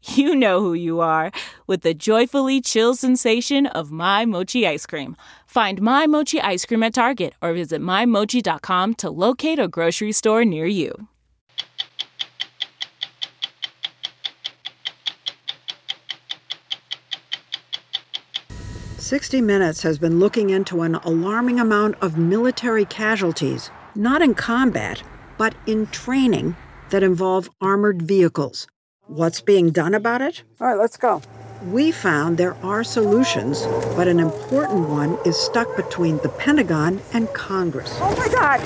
you know who you are with the joyfully chill sensation of My Mochi ice cream. Find My Mochi ice cream at Target or visit MyMochi.com to locate a grocery store near you. Sixty Minutes has been looking into an alarming amount of military casualties, not in combat, but in training that involve armored vehicles. What's being done about it? All right, let's go. We found there are solutions, but an important one is stuck between the Pentagon and Congress. Oh my God!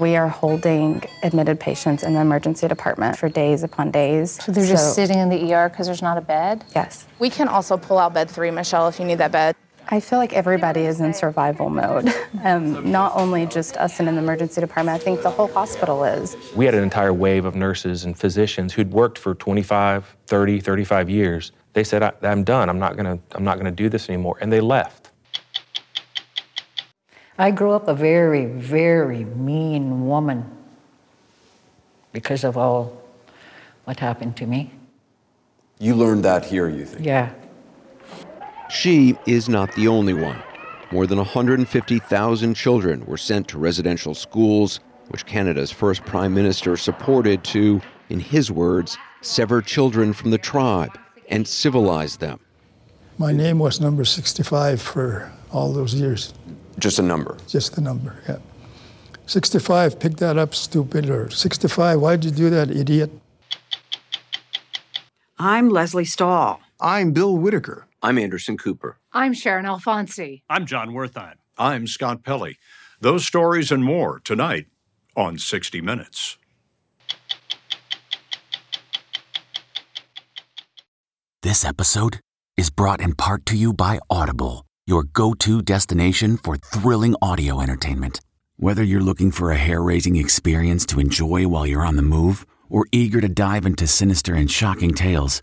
We are holding admitted patients in the emergency department for days upon days. So they're just sitting in the ER because there's not a bed? Yes. We can also pull out bed three, Michelle, if you need that bed. I feel like everybody is in survival mode. Um, not only just us in an emergency department, I think the whole hospital is. We had an entire wave of nurses and physicians who'd worked for 25, 30, 35 years. They said, I, am done. I'm not gonna, I'm not gonna do this anymore. And they left. I grew up a very, very mean woman because of all what happened to me. You learned that here, you think? Yeah. She is not the only one. More than 150,000 children were sent to residential schools, which Canada's first prime minister supported to, in his words, sever children from the tribe and civilize them. My name was number 65 for all those years. Just a number? Just the number, yeah. 65, pick that up, stupid. Or 65, why'd you do that, idiot? I'm Lesley Stahl. I'm Bill Whitaker. I'm Anderson Cooper. I'm Sharyn Alfonsi. I'm Jon Wertheim. I'm Scott Pelley. Those stories and more tonight on 60 Minutes. This episode is brought in part to you by Audible, your go to destination for thrilling audio entertainment. Whether you're looking for a hair raising experience to enjoy while you're on the move or eager to dive into sinister and shocking tales,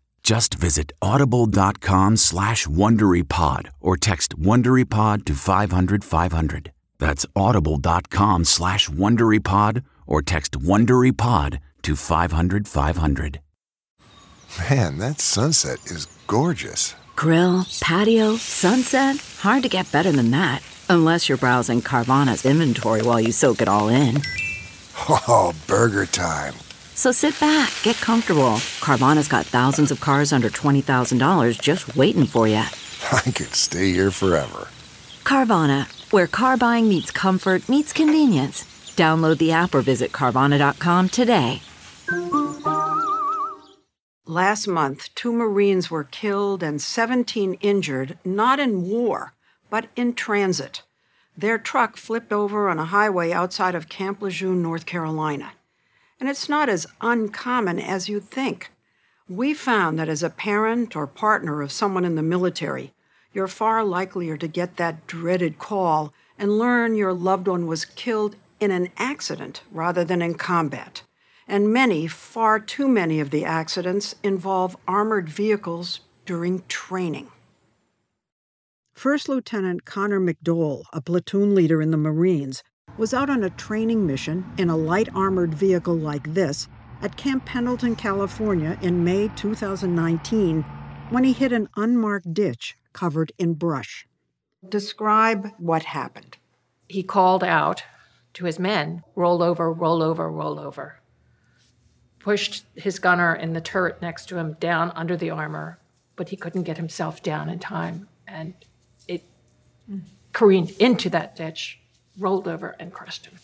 Just visit audible.com slash WonderyPod or text WonderyPod to 500, 500. That's audible.com slash WonderyPod or text WonderyPod to 500, 500. Man, that sunset is gorgeous. Grill, patio, sunset. Hard to get better than that. Unless you're browsing Carvana's inventory while you soak it all in. Oh, burger time. So sit back, get comfortable. Carvana's got thousands of cars under $20,000 just waiting for you. I could stay here forever. Carvana, where car buying meets comfort, meets convenience. Download the app or visit Carvana.com today. Last month, two Marines were killed and 17 injured, not in war, but in transit. Their truck flipped over on a highway outside of Camp Lejeune, North Carolina. And it's not as uncommon as you'd think. We found that as a parent or partner of someone in the military, you're far likelier to get that dreaded call and learn your loved one was killed in an accident rather than in combat. And many, far too many of the accidents involve armored vehicles during training. First Lieutenant Connor McDowell, a platoon leader in the Marines, was out on a training mission in a light armored vehicle like this at Camp Pendleton, California in May 2019 when he hit an unmarked ditch covered in brush. Describe what happened. He called out to his men roll over, roll over, roll over. Pushed his gunner in the turret next to him down under the armor, but he couldn't get himself down in time. And it careened into that ditch, rolled over, and crushed him.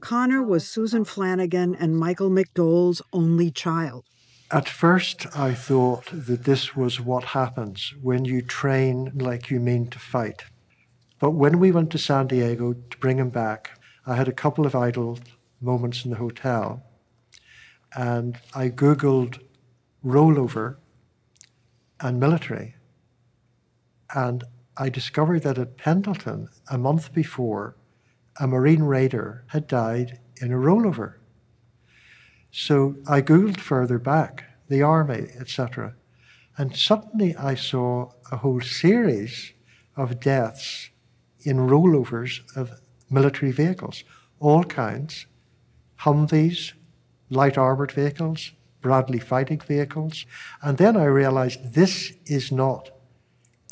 Connor was Susan Flanagan and Michael McDowell's only child. At first, I thought that this was what happens when you train like you mean to fight. But when we went to San Diego to bring him back, I had a couple of idle moments in the hotel, and I Googled rollover and military. And I discovered that at Pendleton, a month before, a Marine Raider had died in a rollover. So I Googled further back, the Army, etc. And suddenly I saw a whole series of deaths in rollovers of military vehicles, all kinds Humvees, light armored vehicles, Bradley fighting vehicles. And then I realized this is not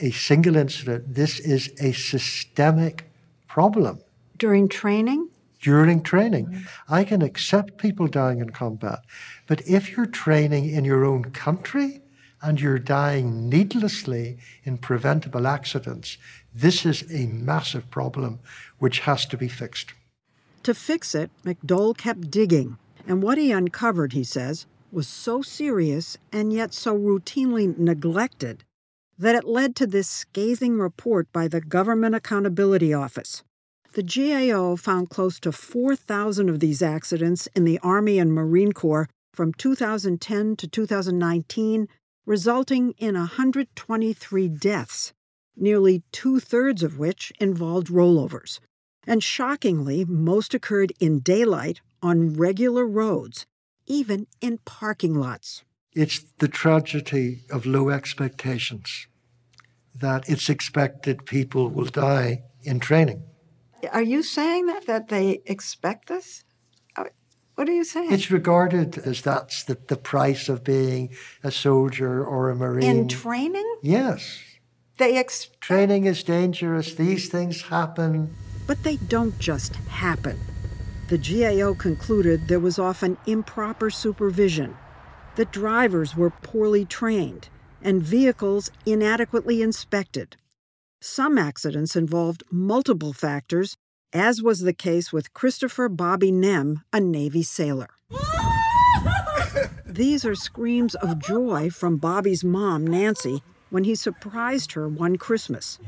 a single incident, this is a systemic problem. During training? during training. I can accept people dying in combat, but if you're training in your own country and you're dying needlessly in preventable accidents, this is a massive problem which has to be fixed. To fix it, McDowell kept digging, and what he uncovered, he says, was so serious and yet so routinely neglected that it led to this scathing report by the Government Accountability Office. The GAO found close to 4,000 of these accidents in the Army and Marine Corps from 2010 to 2019, resulting in 123 deaths, nearly two thirds of which involved rollovers. And shockingly, most occurred in daylight on regular roads, even in parking lots. It's the tragedy of low expectations that it's expected people will die in training. Are you saying that that they expect this? Uh, what are you saying? It's regarded as that's the, the price of being a soldier or a marine. In training? Yes. They ex- training is dangerous. These things happen. But they don't just happen. The GAO concluded there was often improper supervision, that drivers were poorly trained, and vehicles inadequately inspected. Some accidents involved multiple factors, as was the case with Christopher Bobby Gnem, a Navy sailor. These are screams of joy from Bobby's mom, Nancy, when he surprised her one Christmas.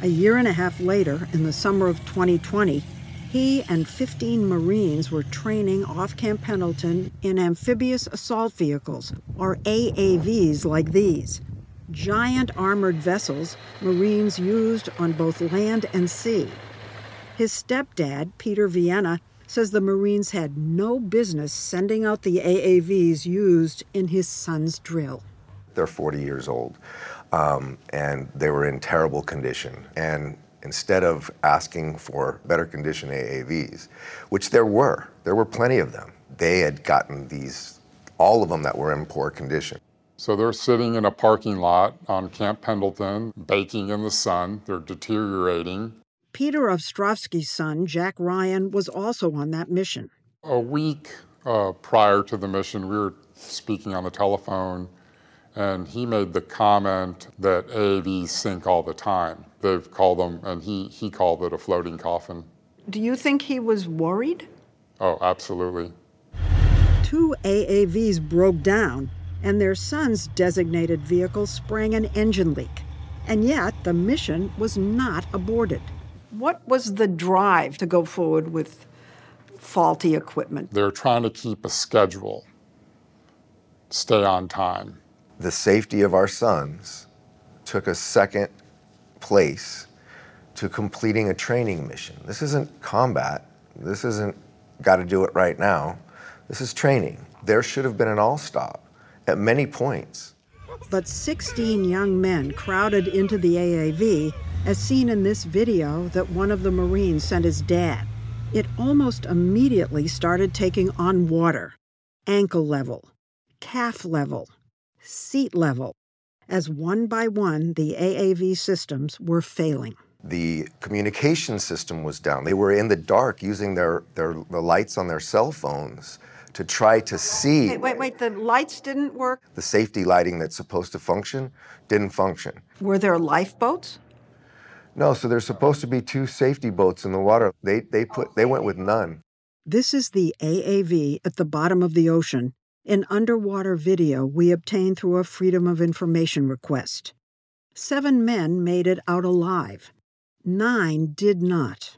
A year and a half later, in the summer of 2020, he and 15 Marines were training off Camp Pendleton in amphibious assault vehicles, or AAVs like these giant armored vessels Marines used on both land and sea. His stepdad, Peter Vienna, says the Marines had no business sending out the AAVs used in his son's drill. They're 40 years old, um, and they were in terrible condition. And instead of asking for better condition AAVs, which there were, there were plenty of them, they had gotten these, all of them that were in poor condition. So they're sitting in a parking lot on Camp Pendleton, baking in the sun. They're deteriorating. Peter Ostrovsky's son, Jack Ryan, was also on that mission. A week uh, prior to the mission, we were speaking on the telephone, and he made the comment that AAVs sink all the time. They've called them, and he, he called it a floating coffin. Do you think he was worried? Oh, absolutely. Two AAVs broke down, and their son's designated vehicle sprang an engine leak. And yet, the mission was not aborted. What was the drive to go forward with faulty equipment? They're trying to keep a schedule, stay on time. The safety of our sons took a second place to completing a training mission. This isn't combat. This isn't got to do it right now. This is training. There should have been an all stop at many points. But 16 young men crowded into the AAV, as seen in this video that one of the Marines sent his dad. It almost immediately started taking on water ankle level, calf level, seat level, as one by one the AAV systems were failing. The communication system was down. They were in the dark using their, their the lights on their cell phones to try to see. Wait, wait, wait, the lights didn't work? The safety lighting that's supposed to function didn't function. Were there lifeboats? No, so there's supposed to be two safety boats in the water. They, they, put, they went with none. This is the AAV at the bottom of the ocean, an underwater video we obtained through a Freedom of Information request. Seven men made it out alive. Nine did not.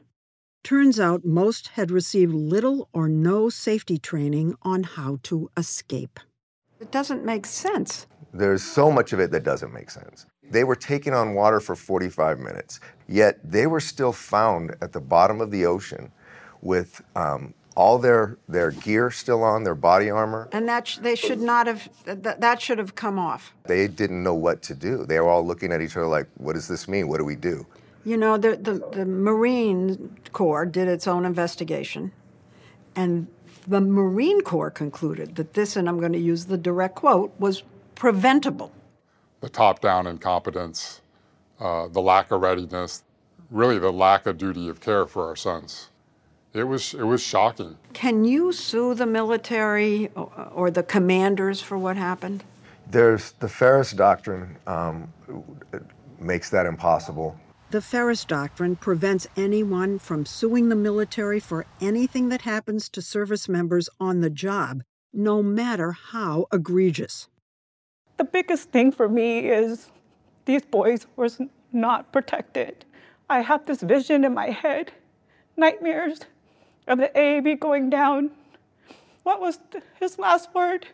Turns out most had received little or no safety training on how to escape. It doesn't make sense. There's so much of it that doesn't make sense. They were taking on water for 45 minutes, yet they were still found at the bottom of the ocean with um, all their, their gear still on, their body armor. And that sh- they should not have, th- that should have come off. They didn't know what to do. They were all looking at each other like, what does this mean? What do we do? You know, the, the, the Marine Corps did its own investigation, and the Marine Corps concluded that this, and I'm going to use the direct quote, was preventable. The top down incompetence, uh, the lack of readiness, really the lack of duty of care for our sons. It was, it was shocking. Can you sue the military or, or the commanders for what happened? There's the Feres Doctrine um, makes that impossible. The Feres Doctrine prevents anyone from suing the military for anything that happens to service members on the job, no matter how egregious. The biggest thing for me is these boys were not protected. I have this vision in my head, nightmares of the AAV going down. What was his last word?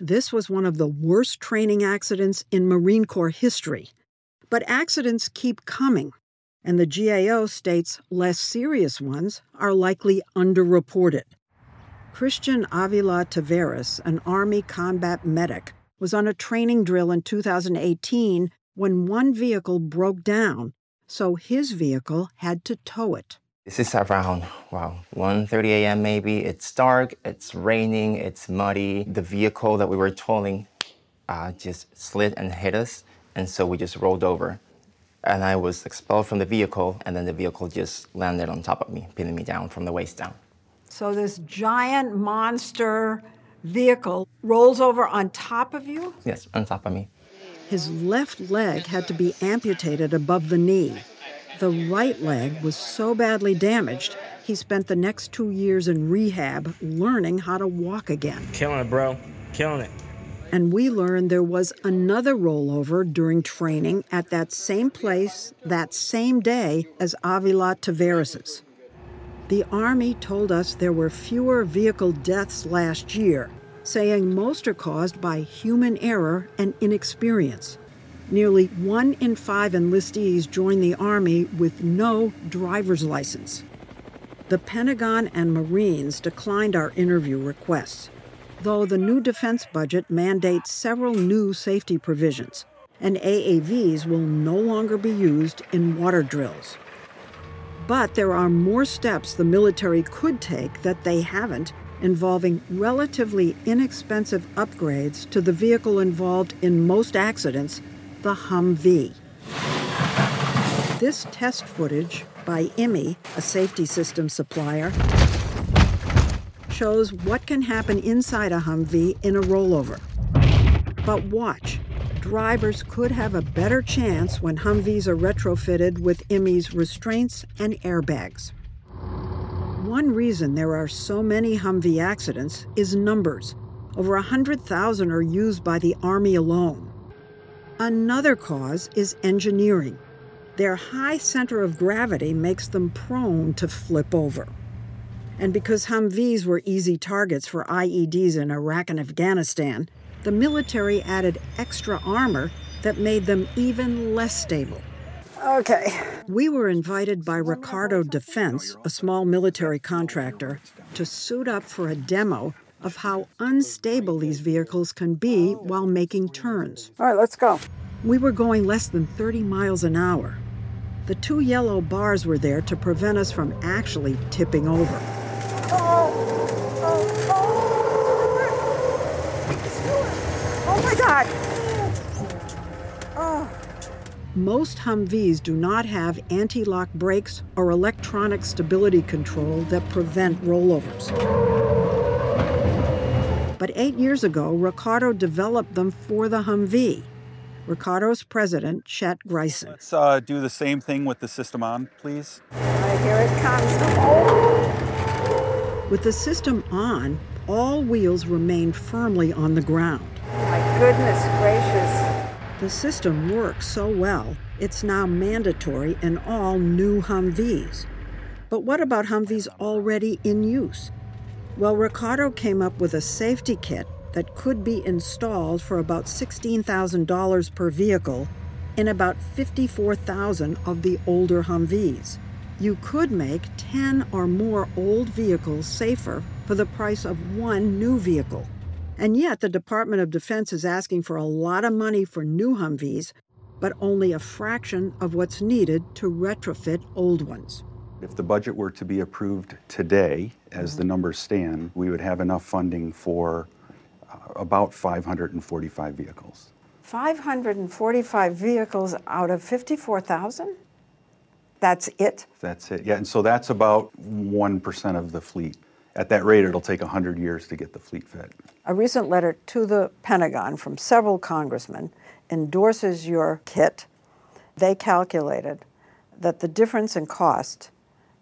This was one of the worst training accidents in Marine Corps history. But accidents keep coming, and the GAO states less serious ones are likely underreported. Christian Avila Taveras, an Army combat medic, was on a training drill in 2018 when one vehicle broke down, so his vehicle had to tow it. This is around wow 1:30 a.m. maybe. It's dark. It's raining. It's muddy. The vehicle that we were towing uh, just slid and hit us, and so we just rolled over. And I was expelled from the vehicle, and then the vehicle just landed on top of me, pinning me down from the waist down. So this giant monster vehicle rolls over on top of you? Yes, on top of me. His left leg had to be amputated above the knee. The right leg was so badly damaged, he spent the next two years in rehab learning how to walk again. Killing it, bro. Killing it. And we learned there was another rollover during training at that same place that same day as Avila Taveras'. The Army told us there were fewer vehicle deaths last year, saying most are caused by human error and inexperience. Nearly one in five enlistees join the Army with no driver's license. The Pentagon and Marines declined our interview requests, though the new defense budget mandates several new safety provisions, and AAVs will no longer be used in water drills. But there are more steps the military could take that they haven't, involving relatively inexpensive upgrades to the vehicle involved in most accidents the Humvee. This test footage by IMI, a safety system supplier, shows what can happen inside a Humvee in a rollover. But watch. drivers could have a better chance when Humvees are retrofitted with IME's restraints and airbags. One reason there are so many Humvee accidents is numbers. Over 100,000 are used by the Army alone. Another cause is engineering. Their high center of gravity makes them prone to flip over. And because Humvees were easy targets for IEDs in Iraq and Afghanistan, the military added extra armor that made them even less stable. Okay. We were invited by Ricardo Defense, a small military contractor, to suit up for a demo of how unstable these vehicles can be while making turns. All right, let's go. We were going less than 30 miles an hour. The two yellow bars were there to prevent us from actually tipping over. Oh, oh, oh. oh my God! Oh. Most Humvees do not have anti lock brakes or electronic stability control that prevent rollovers. But eight years ago, Ricardo developed them for the Humvee. Ricardo's president, Chet Grayson. Let's uh, do the same thing with the system on, please. Here it comes. Oh. With the system on, all wheels remain firmly on the ground. My goodness gracious. The system works so well, it's now mandatory in all new Humvees. But what about Humvees already in use? Well, Ricardo came up with a safety kit that could be installed for about $16,000 per vehicle in about 54,000 of the older Humvees. You could make 10 or more old vehicles safer for the price of one new vehicle. And yet, the Department of Defense is asking for a lot of money for new Humvees, but only a fraction of what's needed to retrofit old ones. If the budget were to be approved today, as the mm-hmm. numbers stand, we would have enough funding for uh, about 545 vehicles. 545 vehicles out of 54,000? That's it? That's it, yeah. And so that's about 1% of the fleet. At that rate, it'll take 100 years to get the fleet fit. A recent letter to the Pentagon from several congressmen endorses your kit. They calculated that the difference in cost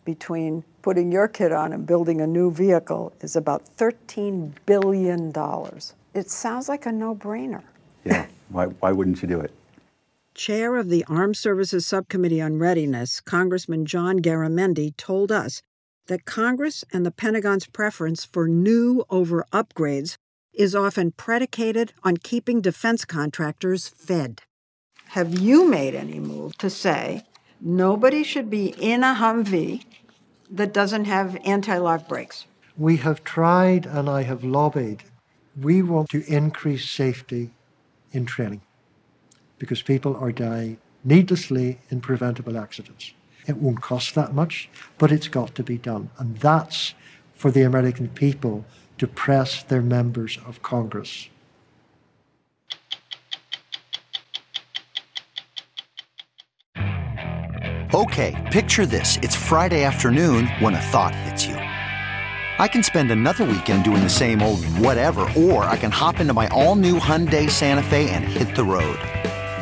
between putting your kit on and building a new vehicle is about $13 billion. It sounds like a no brainer. Yeah, why, why wouldn't you do it? Chair of the Armed Services Subcommittee on Readiness, Congressman John Garamendi, told us that Congress and the Pentagon's preference for new over upgrades is often predicated on keeping defense contractors fed. Have you made any move to say nobody should be in a Humvee that doesn't have anti lock brakes? We have tried and I have lobbied. We want to increase safety in training because people are dying needlessly in preventable accidents. It won't cost that much, but it's got to be done. And that's for the American people to press their members of Congress. Okay, picture this. It's Friday afternoon when a thought hits you. I can spend another weekend doing the same old whatever, or I can hop into my all new Hyundai Santa Fe and hit the road.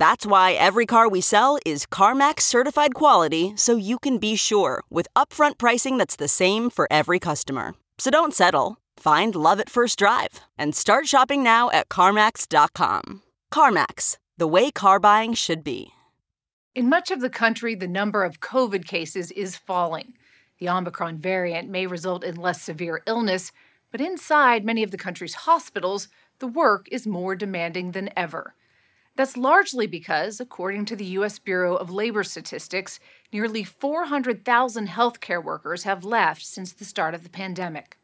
That's why every car we sell is CarMax certified quality so you can be sure with upfront pricing that's the same for every customer. So don't settle. Find love at first drive and start shopping now at CarMax.com. CarMax, the way car buying should be. In much of the country, the number of COVID cases is falling. The Omicron variant may result in less severe illness, but inside many of the country's hospitals, the work is more demanding than ever. That's largely because, according to the U.S. Bureau of Labor Statistics, nearly 400,000 healthcare workers have left since the start of the pandemic.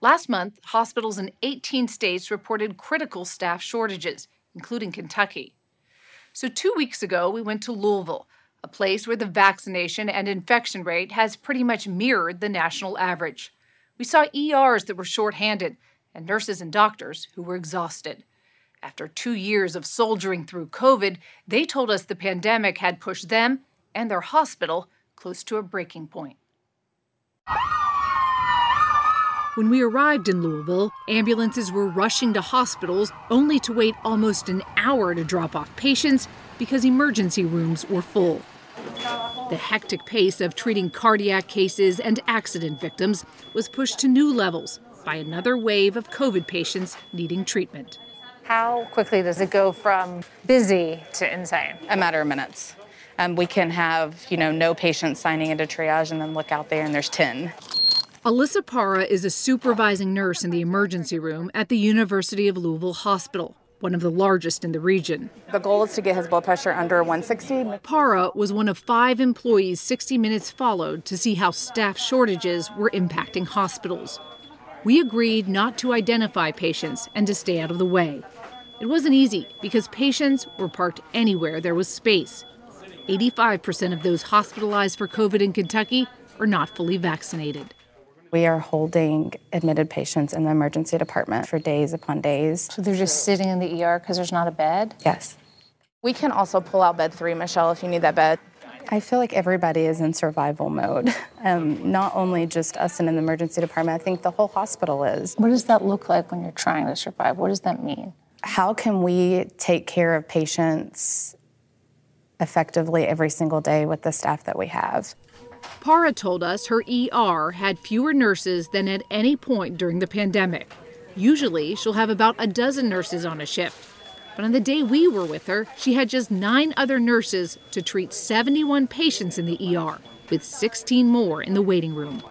Last month, hospitals in 18 states reported critical staff shortages, including Kentucky. So, two weeks ago, we went to Louisville, a place where the vaccination and infection rate has pretty much mirrored the national average. We saw ERs that were shorthanded and nurses and doctors who were exhausted. After two years of soldiering through COVID, they told us the pandemic had pushed them and their hospital close to a breaking point. When we arrived in Louisville, ambulances were rushing to hospitals only to wait almost an hour to drop off patients because emergency rooms were full. The hectic pace of treating cardiac cases and accident victims was pushed to new levels by another wave of COVID patients needing treatment. How quickly does it go from busy to insane? A matter of minutes. Um, we can have, you know, no patients signing into triage and then look out there and there's 10. Alyssa Para is a supervising nurse in the emergency room at the University of Louisville Hospital, one of the largest in the region. The goal is to get his blood pressure under 160. Para was one of five employees 60 Minutes followed to see how staff shortages were impacting hospitals. We agreed not to identify patients and to stay out of the way. It wasn't easy because patients were parked anywhere there was space. 85% of those hospitalized for COVID in Kentucky are not fully vaccinated. We are holding admitted patients in the emergency department for days upon days. So they're just sitting in the ER because there's not a bed? Yes. We can also pull out bed three, Michelle, if you need that bed. I feel like everybody is in survival mode. Um, not only just us in the emergency department, I think the whole hospital is. What does that look like when you're trying to survive? What does that mean? How can we take care of patients effectively every single day with the staff that we have? Para told us her ER had fewer nurses than at any point during the pandemic. Usually, she'll have about a dozen nurses on a shift. But on the day we were with her, she had just nine other nurses to treat 71 patients in the ER, with 16 more in the waiting room.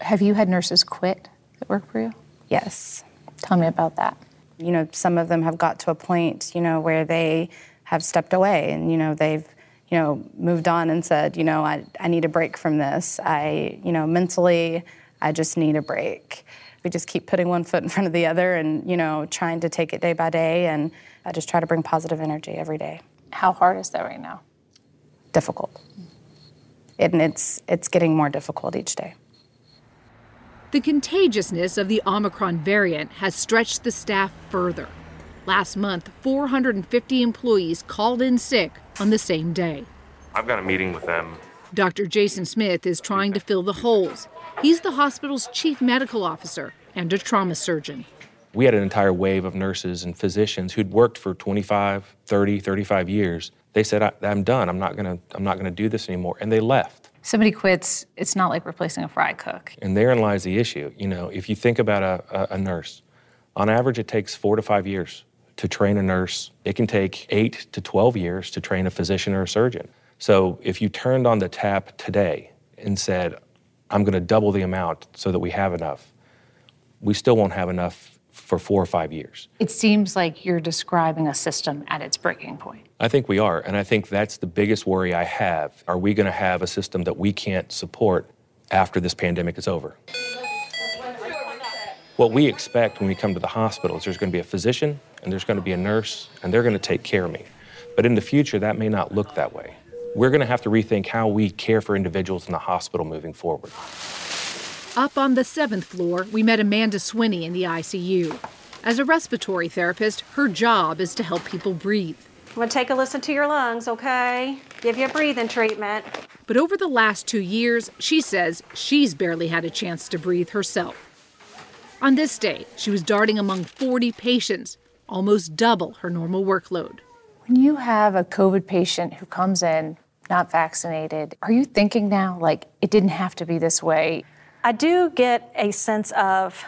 Have you had nurses quit that work for you? Yes. Tell me about that. You know, some of them have got to a point, you know, where they have stepped away and, you know, they've you know, moved on and said, you know, I, I need a break from this. I, you know, mentally, I just need a break. We just keep putting one foot in front of the other and, you know, trying to take it day by day. And I just try to bring positive energy every day. How hard is that right now? Difficult. And it's, it's getting more difficult each day. The contagiousness of the Omicron variant has stretched the staff further. Last month, 450 employees called in sick on the same day. I've got a meeting with them. Dr. Jason Smith is trying to fill the holes. He's the hospital's chief medical officer and a trauma surgeon. We had an entire wave of nurses and physicians who'd worked for 25, 30, 35 years. They said, I, am done. I'm not going to I'm not going to do this anymore." And they left. Somebody quits, it's not like replacing a fry cook. And therein lies the issue. You know, if you think about a, a, nurse, on average it takes 4 to 5 years to train a nurse. It can take 8 to 12 years to train a physician or a surgeon. So if you turned on the tap today and said, I'm going to double the amount so that we have enough, we still won't have enough for four or five years. It seems like you're describing a system at its breaking point. I think we are. And I think that's the biggest worry I have. Are we going to have a system that we can't support after this pandemic is over? What we expect when we come to the hospital is there's going to be a physician and there's going to be a nurse and they're going to take care of me. But in the future, that may not look that way. We're going to have to rethink how we care for individuals in the hospital moving forward. Up on the seventh floor, we met Amanda Swinney in the ICU. As a respiratory therapist, her job is to help people breathe. I'm going to take a listen to your lungs, okay? Give you a breathing treatment. But over the last two years, she says she's barely had a chance to breathe herself. On this day, she was darting among 40 patients, almost double her normal workload. When you have a COVID patient who comes in not vaccinated, are you thinking now, like, it didn't have to be this way? I do get a sense of,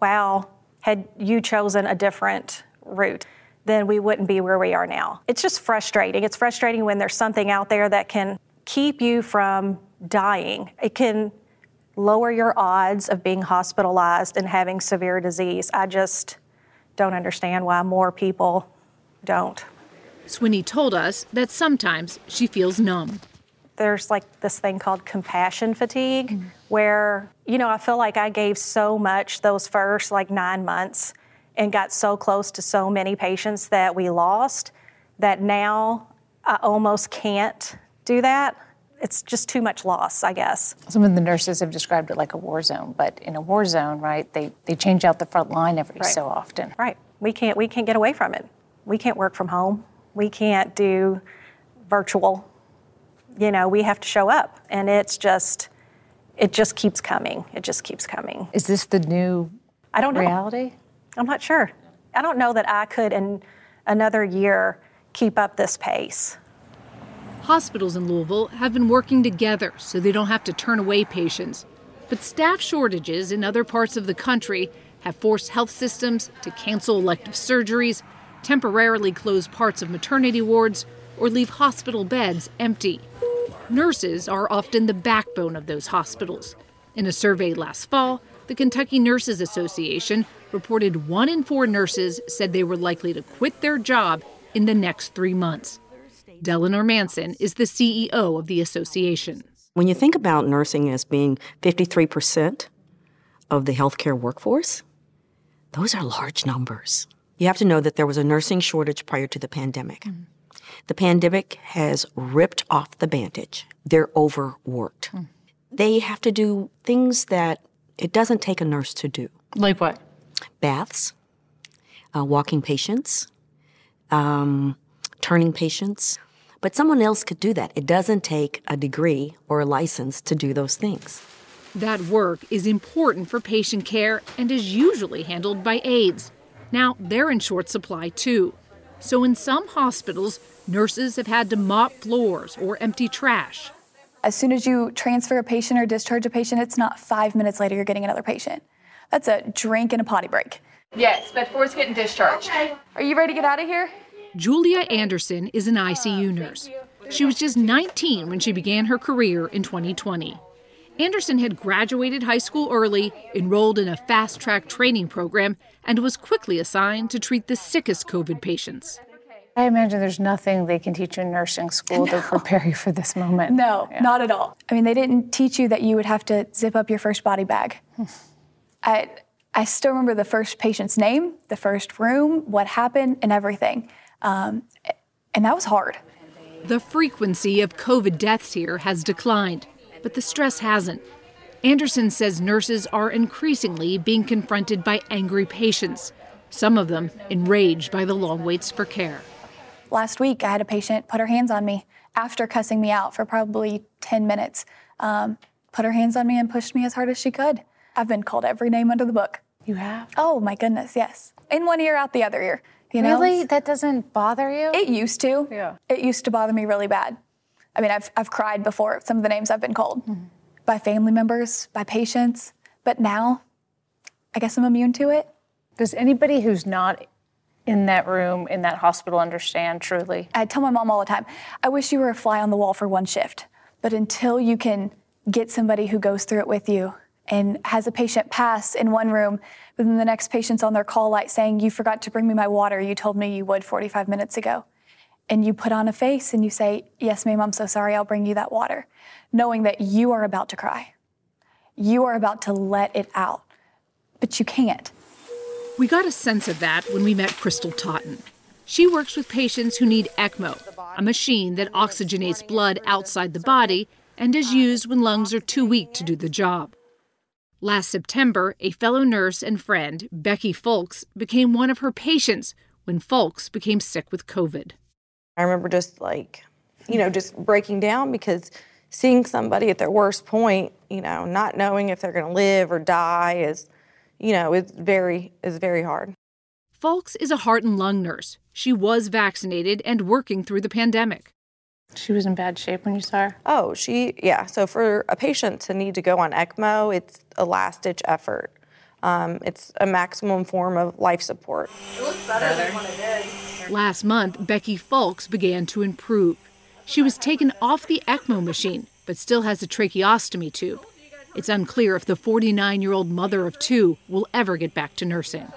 wow, had you chosen a different route, then we wouldn't be where we are now. It's just frustrating. It's frustrating when there's something out there that can keep you from dying. It can lower your odds of being hospitalized and having severe disease. I just don't understand why more people don't. Swinney told us that sometimes she feels numb. There's like this thing called compassion fatigue, mm-hmm. where, you know, I feel like I gave so much those first like nine months and got so close to so many patients that we lost that now I almost can't do that. It's just too much loss, I guess. Some of the nurses have described it like a war zone, but in a war zone, right, they, they change out the front line every Right. so often. Right. We can't we can't get away from it. We can't work from home. We can't do virtual. You know, we have to show up and it's just it just keeps coming. It just keeps coming. Is this the new I don't know. reality? I'm not sure. I don't know that I could in another year keep up this pace. Hospitals in Louisville have been working together so they don't have to turn away patients. But staff shortages in other parts of the country have forced health systems to cancel elective surgeries, temporarily close parts of maternity wards, or leave hospital beds empty. Nurses are often the backbone of those hospitals. In a survey last fall, the Kentucky Nurses Association reported one in four nurses said they were likely to quit their job in the next three months. Delanor Manson is the CEO of the association. When you think about nursing as being 53% of the healthcare workforce, those are large numbers. You have to know that there was a nursing shortage prior to the pandemic. Mm. The pandemic has ripped off the bandage. They're overworked. They have to do things that it doesn't take a nurse to do. Like what? Baths, uh, walking patients, um, turning patients. But someone else could do that. It doesn't take a degree or a license to do those things. That work is important for patient care and is usually handled by aides. Now, they're in short supply too. So, in some hospitals, nurses have had to mop floors or empty trash. As soon as you transfer a patient or discharge a patient, it's not five minutes later you're getting another patient. That's a drink and a potty break. Yes, but Ford's getting discharged. Are you ready to get out of here? Julia Anderson is an ICU nurse. She was just 19 when she began her career in 2020. Anderson had graduated high school early, enrolled in a fast track training program, and was quickly assigned to treat the sickest COVID patients. I imagine there's nothing they can teach you in nursing school to prepare you for this moment. No, not at all. I mean, they didn't teach you that you would have to zip up your first body bag. I, I still remember the first patient's name, the first room, what happened, and everything. Um, and that was hard. The frequency of COVID deaths here has declined, but the stress hasn't. Anderson says nurses are increasingly being confronted by angry patients, some of them enraged by the long waits for care. Last week, I had a patient put her hands on me after cussing me out for probably 10 minutes. Um, put her hands on me and pushed me as hard as she could. I've been called every name under the book. You have? Oh my goodness, yes. In one ear, out the other ear. You know? Really? That doesn't bother you? It used to. Yeah. It used to bother me really bad. I mean, I've, I've cried before some of the names I've been called mm-hmm. by family members, by patients. But now, I guess I'm immune to it. Does anybody who's not in that room, in that hospital, understand truly? I tell my mom all the time, I wish you were a fly on the wall for one shift. But until you can get somebody who goes through it with you and has a patient pass in one room, but then the next patient's on their call light saying, You forgot to bring me my water. You told me you would 45 minutes ago. And you put on a face and you say, Yes, ma'am, I'm so sorry. I'll bring you that water, knowing that you are about to cry. You are about to let it out, but you can't. We got a sense of that when we met Crystal Totten. She works with patients who need ECMO, a machine that oxygenates blood outside the body and is used when lungs are too weak to do the job. Last September, a fellow nurse and friend, Becky Folks, became one of her patients when Folks became sick with COVID. I remember just like, you know, just breaking down because seeing somebody at their worst point, you know, not knowing if they're going to live or die is, you know, it's very is very hard. Folks is a heart and lung nurse. She was vaccinated and working through the pandemic. She was in bad shape when you saw her? Oh, she, yeah. So for a patient to need to go on ECMO, it's a last ditch effort. Um, it's a maximum form of life support. It looks better than what it did. Last month, Becky Folks began to improve. She was taken off the ECMO machine, but still has a tracheostomy tube. It's unclear if the 49 year old mother of two will ever get back to nursing.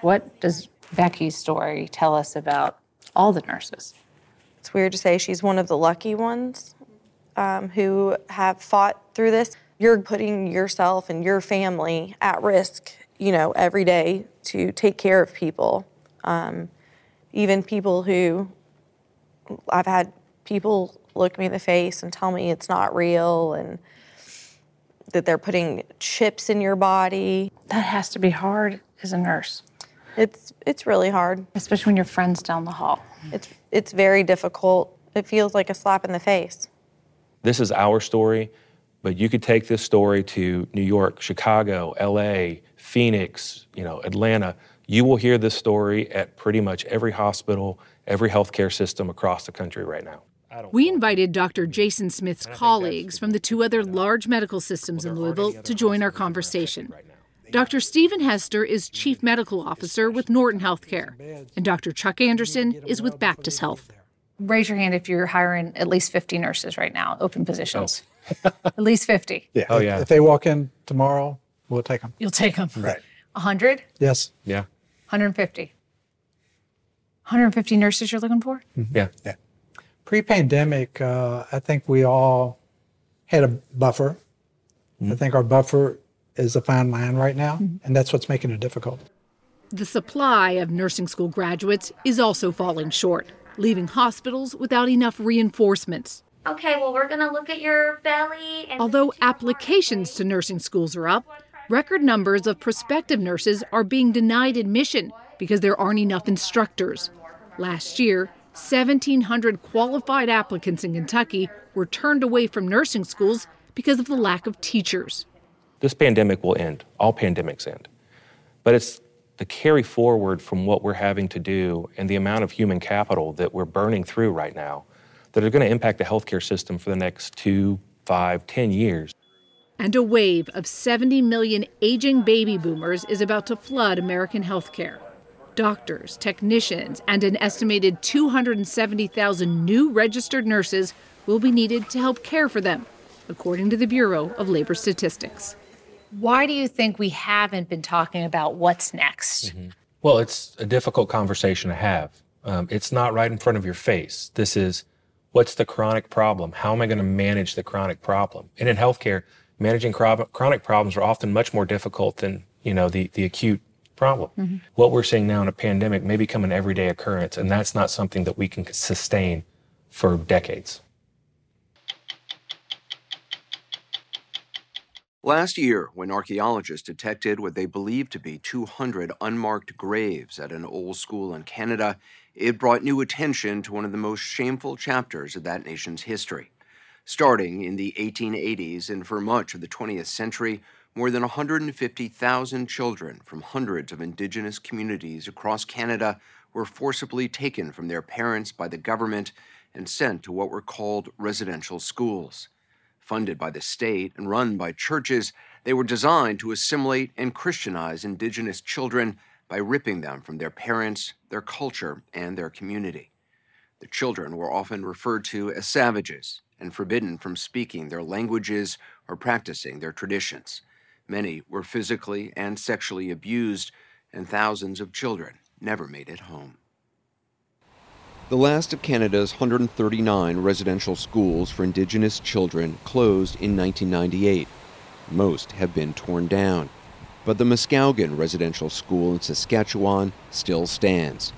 What does Becky's story tell us about all the nurses? It's weird to say she's one of the lucky ones um, who have fought through this. You're putting yourself and your family at risk, you know, every day to take care of people, um, even people who I've had people look me in the face and tell me it's not real and that they're putting chips in your body. That has to be hard as a nurse. It's it's really hard, especially when your friends down the hall. It's it's very difficult. It feels like a slap in the face. This is our story, but you could take this story to New York, Chicago, LA, Phoenix, you know, Atlanta. You will hear this story at pretty much every hospital, every healthcare system across the country right now. We invited Dr. Jason Smith's colleagues from the two other large medical systems in Louisville to join our conversation. Dr. Stephen Hester is Chief Medical Officer with Norton Healthcare, and Dr. Chuck Anderson is with Baptist Health. Raise your hand if you're hiring at least 50 nurses right now, open oh, positions. at least 50. Yeah. Oh, yeah. If they walk in tomorrow, we'll take them. You'll take them. Right. 100? Yes. Yeah. 150. 150 nurses you're looking for? Mm-hmm. Yeah. Yeah. Pre-pandemic, uh, I think we all had a buffer. Mm-hmm. I think our buffer is a fine line right now, mm-hmm. and that's what's making it difficult. The supply of nursing school graduates is also falling short, leaving hospitals without enough reinforcements. Okay, well, we're going to look at your belly. And Although applications to nursing schools are up, record numbers of prospective nurses are being denied admission because there aren't enough instructors. Last year, 1,700 qualified applicants in Kentucky were turned away from nursing schools because of the lack of teachers. This pandemic will end. All pandemics end. But it's the carry forward from what we're having to do and the amount of human capital that we're burning through right now that are going to impact the healthcare system for the next two, five, ten years. And a wave of 70 million aging baby boomers is about to flood American healthcare. Doctors, technicians, and an estimated 270,000 new registered nurses will be needed to help care for them, according to the Bureau of Labor Statistics. Why do you think we haven't been talking about what's next? Mm-hmm. Well, it's a difficult conversation to have. Um, it's not right in front of your face. This is what's the chronic problem? How am I going to manage the chronic problem? And in healthcare, managing chronic problems are often much more difficult than you know the, the acute problem. Mm-hmm. What we're seeing now in a pandemic may become an everyday occurrence, and that's not something that we can sustain for decades. Last year, when archaeologists detected what they believed to be 200 unmarked graves at an old school in Canada, it brought new attention to one of the most shameful chapters of that nation's history. Starting in the 1880s and for much of the 20th century, more than 150,000 children from hundreds of Indigenous communities across Canada were forcibly taken from their parents by the government and sent to what were called residential schools. Funded by the state and run by churches, they were designed to assimilate and Christianize Indigenous children by ripping them from their parents, their culture, and their community. The children were often referred to as savages and forbidden from speaking their languages or practicing their traditions. Many were physically and sexually abused, and thousands of children never made it home. The last of Canada's 139 residential schools for Indigenous children closed in 1998. Most have been torn down. But the Muskowekwan Residential School in Saskatchewan still stands.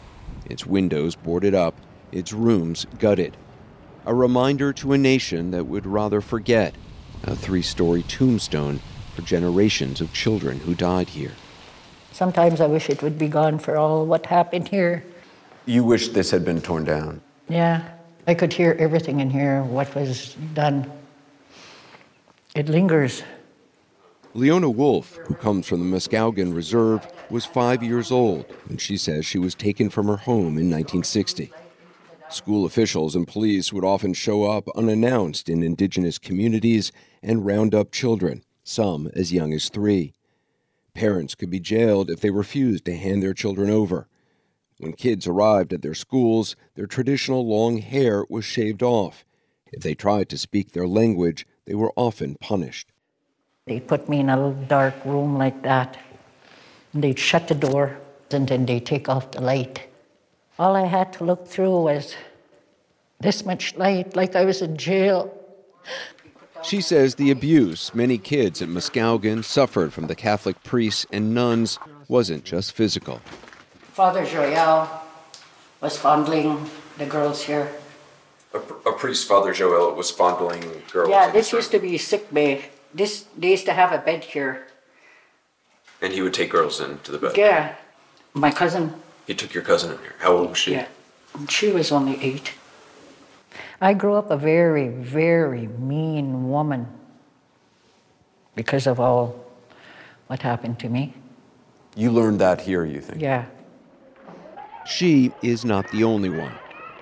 Its windows boarded up, its rooms gutted. A reminder to a nation that would rather forget a three story tombstone for generations of children who died here. Sometimes I wish it would be gone for all what happened here. You wish this had been torn down? Yeah, I could hear everything in here, what was done. It lingers. Leona Wolf, who comes from the Muskowekwan Reserve, was five years old when she says she was taken from her home in 1960. School officials and police would often show up unannounced in indigenous communities and round up children, some as young as three. Parents could be jailed if they refused to hand their children over. When kids arrived at their schools, their traditional long hair was shaved off. If they tried to speak their language, they were often punished. They put me in a little dark room like that. And they'd shut the door and then they'd take off the light. All I had to look through was this much light, like I was in jail. She says the abuse many kids at Muskowekwan suffered from the Catholic priests and nuns wasn't just physical. Father Joyal was fondling the girls here. A, a priest, Father Joel, was fondling girls. yeah, this used to be sick bay. This they used to have a bed here. And he would take girls into the bed. Yeah, my cousin. He took your cousin in here. How old was she? Yeah, she was only eight. I grew up a very, very mean woman because of all what happened to me. You learned that here, you think? Yeah. She is not the only one.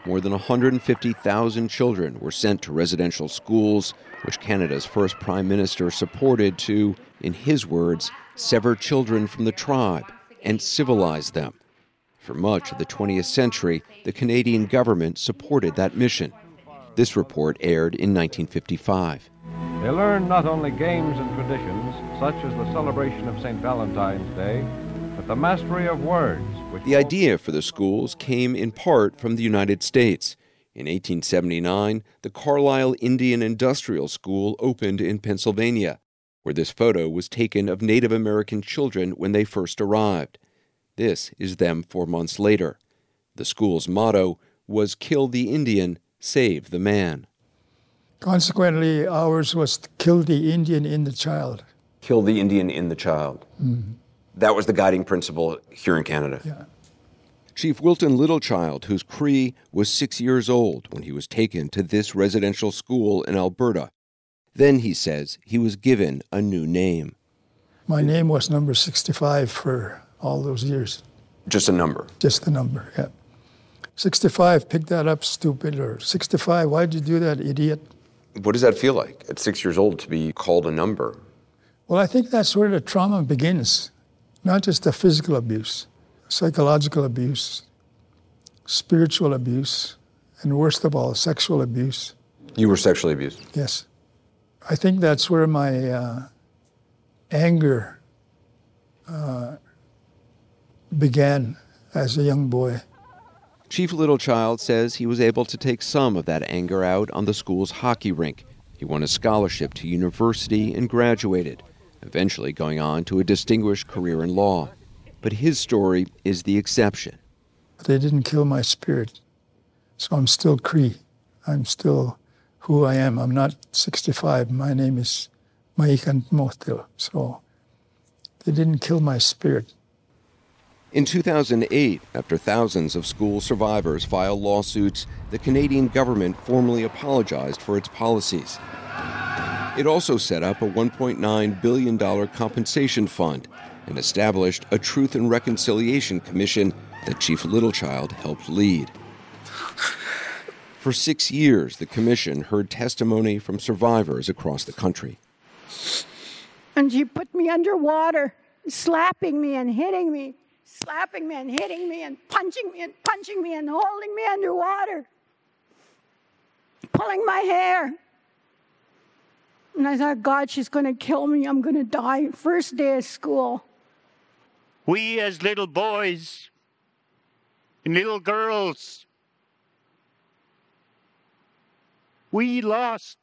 More than 150,000 children were sent to residential schools, which Canada's first Prime Minister supported to, in his words, sever children from the tribe and civilize them. For much of the 20th century, the Canadian government supported that mission. This report aired in 1955. They learn not only games and traditions, such as the celebration of St. Valentine's Day, but the mastery of words, The idea for the schools came in part from the United States. In 1879, the Carlisle Indian Industrial School opened in Pennsylvania, where this photo was taken of Native American children when they first arrived. This is them four months later. The school's motto was Kill the Indian, Save the Man. Consequently, ours was kill the Indian in the child. Kill the Indian in the child. Mhm. That was the guiding principle here in Canada. Yeah. Chief Wilton Littlechild, who's Cree was six years old when he was taken to this residential school in Alberta. Then, he says, he was given a new name. My name was number 65 for all those years. Just a number. Just the number, yeah. 65, pick that up, stupid, or 65, why'd you do that, idiot? What does that feel like at six years old to be called a number? Well, I think that's where the trauma begins, not just the physical abuse, psychological abuse, spiritual abuse, and worst of all, sexual abuse. You were sexually abused. Yes. I think that's where my uh, anger uh, began as a young boy. Chief Littlechild says he was able to take some of that anger out on the school's hockey rink. He won a scholarship to university and graduated, eventually going on to a distinguished career in law. But his story is the exception. They didn't kill my spirit. So I'm still Cree. I'm still who I am. I'm not 65. My name is Maikan Motil. So they didn't kill my spirit. In 2008, after thousands of school survivors filed lawsuits, the Canadian government formally apologized for its policies. It also set up a $1.9 billion compensation fund and established a Truth and Reconciliation Commission that Chief Littlechild helped lead. For six years, the commission heard testimony from survivors across the country. And she put me underwater, slapping me and hitting me, slapping me and hitting me and punching me and punching me and holding me underwater, pulling my hair. And I thought, God, she's going to kill me. I'm going to die. First day of school. We, as little boys and little girls, we lost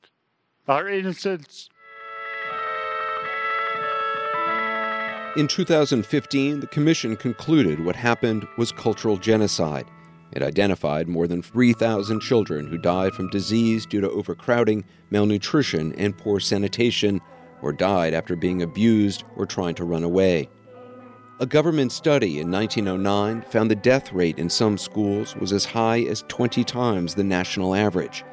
our innocence. In 2015, the commission concluded what happened was cultural genocide. It identified more than 3,000 children who died from disease due to overcrowding, malnutrition, and poor sanitation, or died after being abused or trying to run away. A government study in 1909 found the death rate in some schools was as high as 20 times the national average.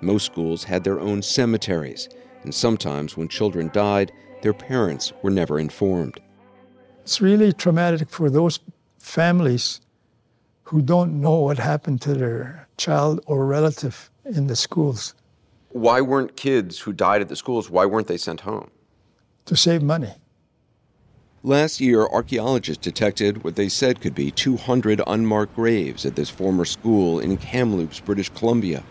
Most schools had their own cemeteries, and sometimes when children died, their parents were never informed. It's really traumatic for those families who don't know what happened to their child or relative in the schools Why weren't kids who died at the schools, why weren't they sent home? to save money. Last year, archaeologists detected what they said could be 200 unmarked graves at this former school in Kamloops, British Columbia.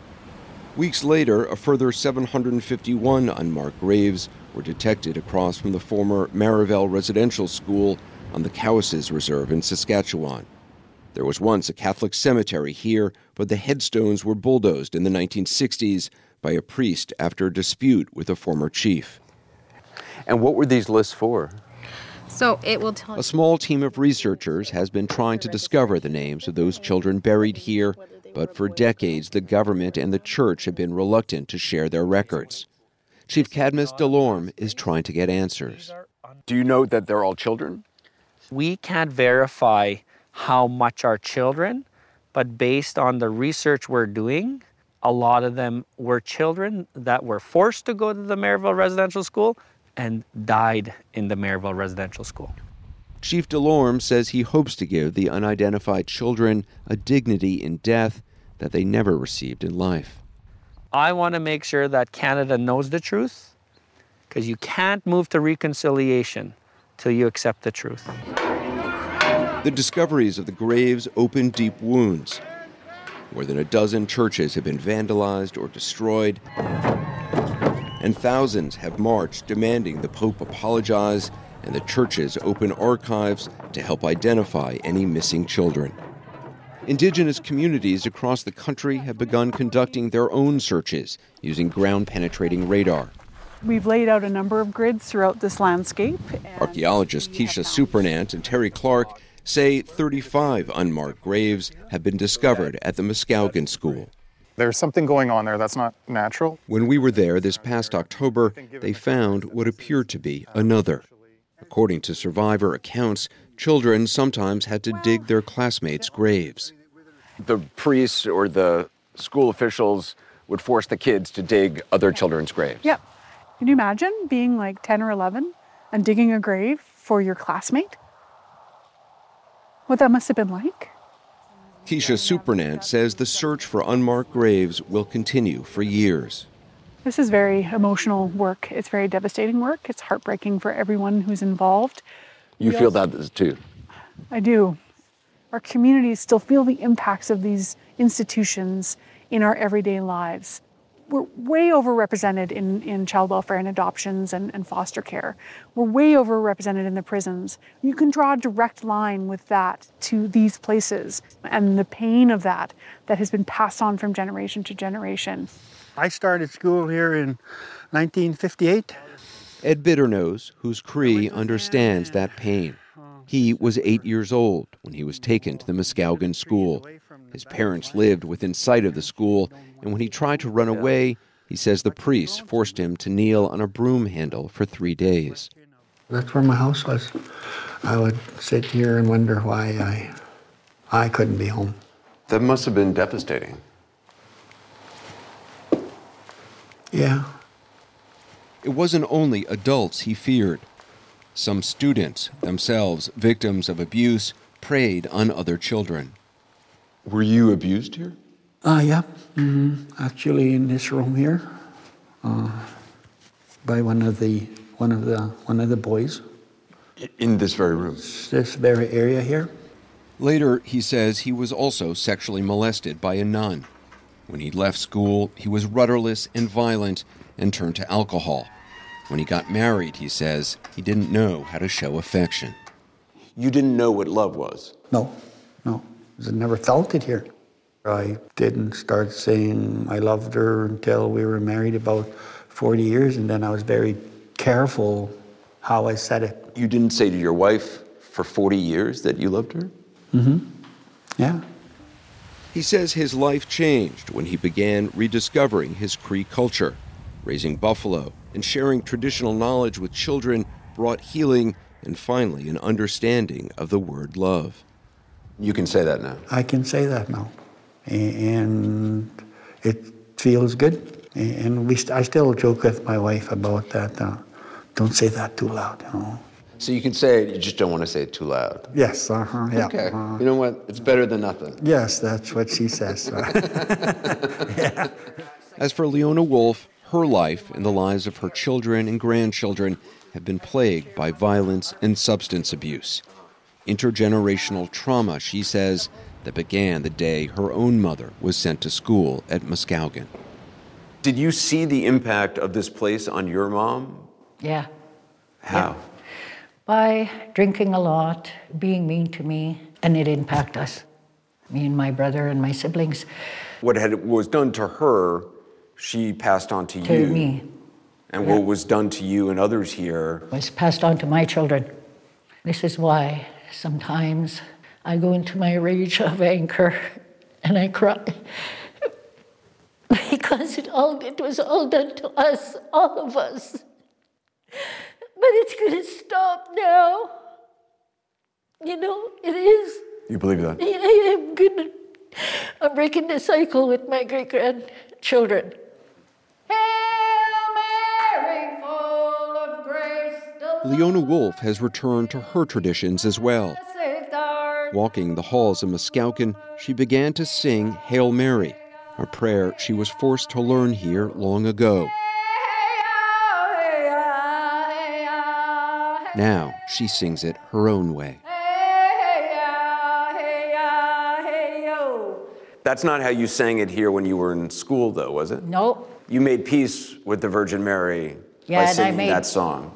Weeks later, a further 751 unmarked graves were detected across from the former Marieval Residential School on the Cowessess Reserve in Saskatchewan. There was once a Catholic cemetery here, but the headstones were bulldozed in the 1960s by a priest after a dispute with a former chief. And what were these lists for? So it will tell A small team of researchers has been trying to discover the names of those children buried here, but for decades the government and the church have been reluctant to share their records. Chief Cadmus Delorme is trying to get answers. Do you know that they're all children? We can't verify how much are children, but based on the research we're doing, a lot of them were children that were forced to go to the Marieval Residential School and died in the Marieval Residential School. Chief Delorme says he hopes to give the unidentified children a dignity in death that they never received in life. I want to make sure that Canada knows the truth because you can't move to reconciliation till you accept the truth. The discoveries of the graves open deep wounds. More than a dozen churches have been vandalized or destroyed, and thousands have marched demanding the Pope apologize and the churches open archives to help identify any missing children. Indigenous communities across the country have begun conducting their own searches using ground penetrating radar. We've laid out a number of grids throughout this landscape. Archaeologists Kisha Supernant and Terry Clark say 35 unmarked graves have been discovered at the Muskowekwan School. There's something going on there that's not natural. When we were there this past October, they found what appeared to be another. According to survivor accounts, children sometimes had to dig their classmates' graves. The priests or the school officials would force the kids to dig other children's graves. Yep. Can you imagine being like 10 or 11 and digging a grave for your classmate? What that must have been like? Kisha Supernant says the search for unmarked graves will continue for years. This is very emotional work. It's very devastating work. It's heartbreaking for everyone who's involved. You We feel also- that too. I do. Our communities still feel the impacts of these institutions in our everyday lives. We're way overrepresented in, in child welfare and adoptions and, and foster care. We're way overrepresented in the prisons. You can draw a direct line with that to these places and the pain of that that has been passed on from generation to generation. I started school here in 1958. Ed Bitternose, who's Cree understands that pain. He was eight years old when he was taken to the Muskowekwan School. His parents lived within sight of the school, and when he tried to run away, he says the priests forced him to kneel on a broom handle for three days. That's where my house was. I would sit here and wonder why I, I couldn't be home. That must have been devastating. Yeah. It wasn't only adults he feared. Some students, themselves victims of abuse, preyed on other children. Were you abused here? Uh, yeah. hmm Actually, in this room here, uh, by one of the one of the one of the boys. In this very room. This very area here. Later, he says he was also sexually molested by a nun. When he left school, he was rudderless and violent and turned to alcohol. When he got married, he says he didn't know how to show affection. You didn't know what love was? No, no. I never felt it here. I didn't start saying I loved her until we were married about 40 years, and then I was very careful how I said it. You didn't say to your wife for 40 years that you loved her? Mm-hmm. Yeah. He says his life changed when he began rediscovering his Cree culture. Raising buffalo and sharing traditional knowledge with children brought healing and finally an understanding of the word love. You can say that now. I can say that now, and it feels good. And we, st- I still joke with my wife about that. Uh, don't say that too loud, you know. So you can say it, you just don't want to say it too loud. Yes, uh-huh, yeah. Okay. uh, You know what? It's better than nothing. yes, that's what she says. As for Leona Wolf, her life and the lives of her children and grandchildren have been plagued by violence and substance abuse. Intergenerational trauma, she says, that began the day her own mother was sent to school at Muskowekwan. Did you see the impact of this place on your mom? Yeah. How? By drinking a lot, being mean to me, and it impacted us, me and my brother and my siblings. What had was done to her, she passed on to, To you. me. And Yeah. what was done to you and others here, was passed on to my children. This is why sometimes I go into my rage of anger and I cry. because it all it was all done to us, all of us. But it's gonna stop now. You know, it is. You believe that? I am gonna I'm breaking the cycle with my great grandchildren. Leona Wolf has returned to her traditions as well. Walking the halls of Muskowekwan, she began to sing Hail Mary, a prayer she was forced to learn here long ago. Now she sings it her own way. That's not how you sang it here when you were in school, though, was it? No. You made peace with the Virgin Mary Yeah, by and I singing made- that song.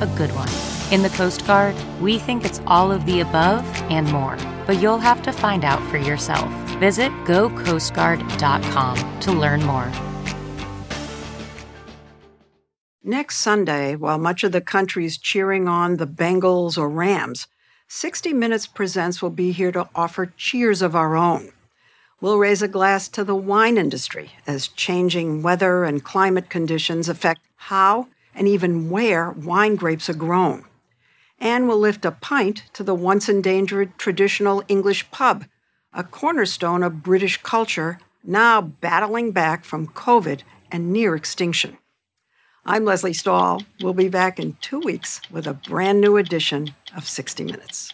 a good one? In the Coast Guard, we think it's all of the above and more, but you'll have to find out for yourself. Visit gocoastguard.com to learn more. Next Sunday, while much of the country's cheering on the Bengals or Rams, 60 Minutes Presents will be here to offer cheers of our own. We'll raise a glass to the wine industry as changing weather and climate conditions affect how and even where wine grapes are grown. And we'll lift a pint to the once endangered traditional English pub, a cornerstone of British culture now battling back from COVID and near extinction. I'm Lesley Stahl. We'll be back in two weeks with a brand new edition of 60 Minutes.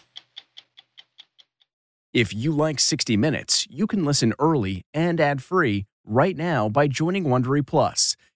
If you like 60 Minutes, you can listen early and ad-free right now by joining Wondery Plus